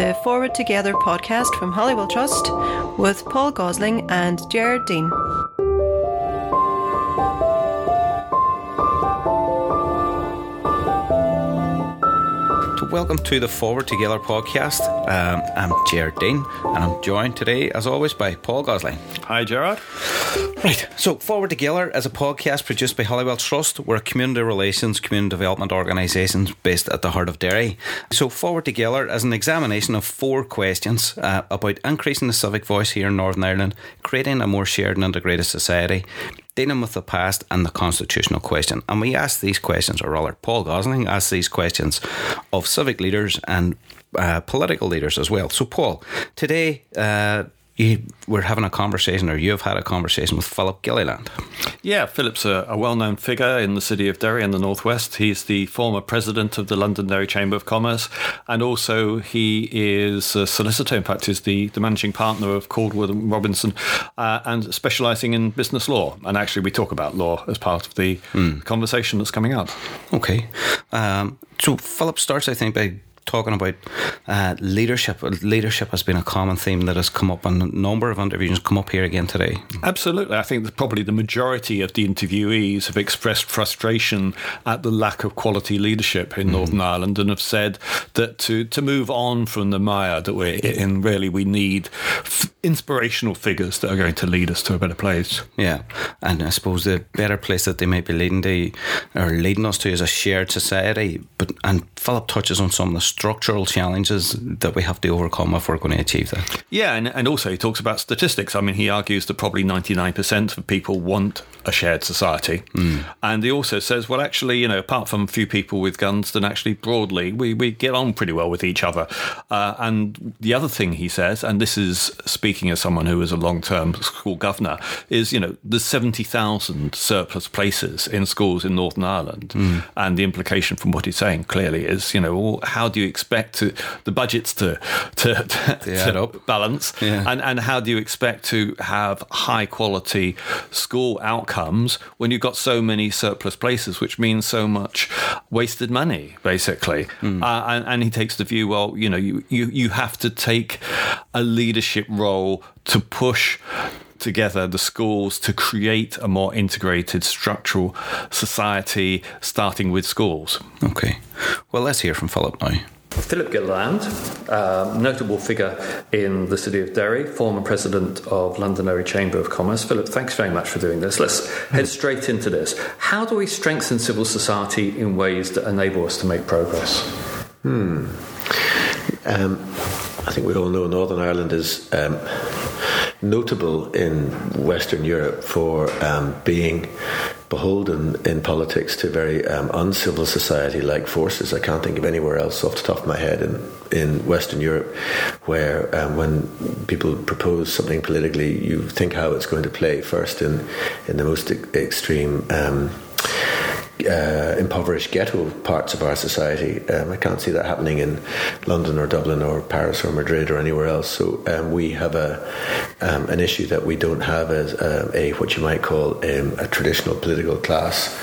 the Forward Together podcast from Holywell Trust with Paul Gosling and Jared Dean. Welcome to the Forward Together podcast. Um, I'm Jared Dean, and I'm joined today, as always, by Paul Gosling. Hi, Gerard. Right, so Forward Together is a podcast produced by Holywell Trust. We're a community relations, community development organisation based at the heart of Derry. So, Forward Together is an examination of four questions uh, about increasing the civic voice here in Northern Ireland, creating a more shared and integrated society, dealing with the past and the constitutional question. And we ask these questions, or rather, Paul Gosling asks these questions of civic leaders and uh, political leaders as well. So, Paul, today, uh, you were having a conversation, or you have had a conversation with Philip Gilliland. Yeah, Philip's a, a well known figure in the city of Derry in the Northwest. He's the former president of the London Londonderry Chamber of Commerce, and also he is a solicitor. In fact, he's the, the managing partner of Caldwell and Robinson uh, and specialising in business law. And actually, we talk about law as part of the mm. conversation that's coming up. Okay. Um, so, Philip starts, I think, by talking about uh, leadership. Leadership has been a common theme that has come up on a number of interviews, come up here again today. Absolutely. I think that probably the majority of the interviewees have expressed frustration at the lack of quality leadership in mm. Northern Ireland and have said that to, to move on from the mire that we're in, really we need f- inspirational figures that are going to lead us to a better place. Yeah. And I suppose the better place that they might be leading to or leading us to is a shared society. But and Philip touches on some of the structural challenges that we have to overcome if we're going to achieve that. Yeah, and, and also he talks about statistics. I mean, he argues that probably 99% of people want a shared society. Mm. And he also says, well, actually, you know, apart from a few people with guns, then actually broadly, we, we get on pretty well with each other. Uh, and the other thing he says, and this is speaking as someone who was a long term school governor, is, you know, there's 70,000 surplus places in schools in Northern Ireland. Mm. And the implication from what he's saying clearly is, you know, how do you expect to, the budgets to, to, to, to balance? Yeah. And, and how do you expect to have high quality school outcomes when you've got so many surplus places, which means so much wasted money, basically? Mm. Uh, and, and he takes the view, well, you know, you, you, you have to take a leadership role to push together the schools to create a more integrated structural society, starting with schools. Okay. Well, let's hear from Philip now. Philip Gilliland, uh, notable figure in the city of Derry, former president of Londonderry Chamber of Commerce. Philip, thanks very much for doing this. Let's head straight into this. How do we strengthen civil society in ways that enable us to make progress? Hmm. Um, I think we all know Northern Ireland is um, notable in Western Europe for um, being beholden in politics to very um, uncivil society like forces. I can't think of anywhere else off the top of my head in, in Western Europe where um, when people propose something politically, you think how it's going to play first in, in the most extreme. Um, uh, impoverished ghetto parts of our society. Um, I can't see that happening in London or Dublin or Paris or Madrid or anywhere else. So um, we have a um, an issue that we don't have as a, a what you might call um, a traditional political class.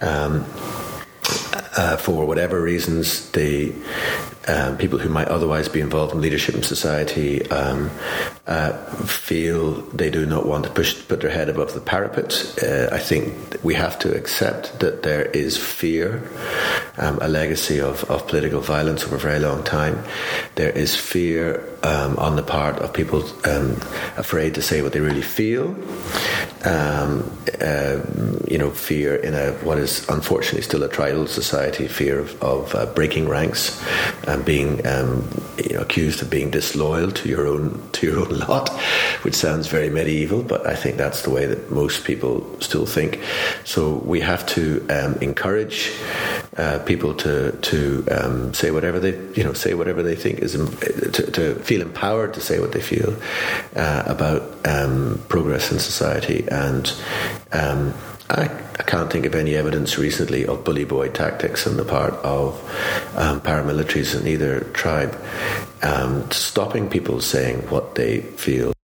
Um, uh, for whatever reasons, the um, people who might otherwise be involved in leadership in society um, uh, feel they do not want to push put their head above the parapet. Uh, I think we have to accept that there is fear, um, a legacy of, of political violence over a very long time. There is fear um, on the part of people um, afraid to say what they really feel. Um, uh, you know, fear in a what is unfortunately still a tribal society, fear of, of uh, breaking ranks and being um, you know, accused of being disloyal to your own to your own lot, which sounds very medieval, but I think that's the way that most people still think. So we have to um, encourage uh, people to to um, say whatever they you know say whatever they think is to, to feel empowered to say what they feel uh, about um, progress in society and. Um, I, I, can't think of any evidence recently of bully boy tactics on the part of um, paramilitaries in either tribe um, stopping people saying what they feel.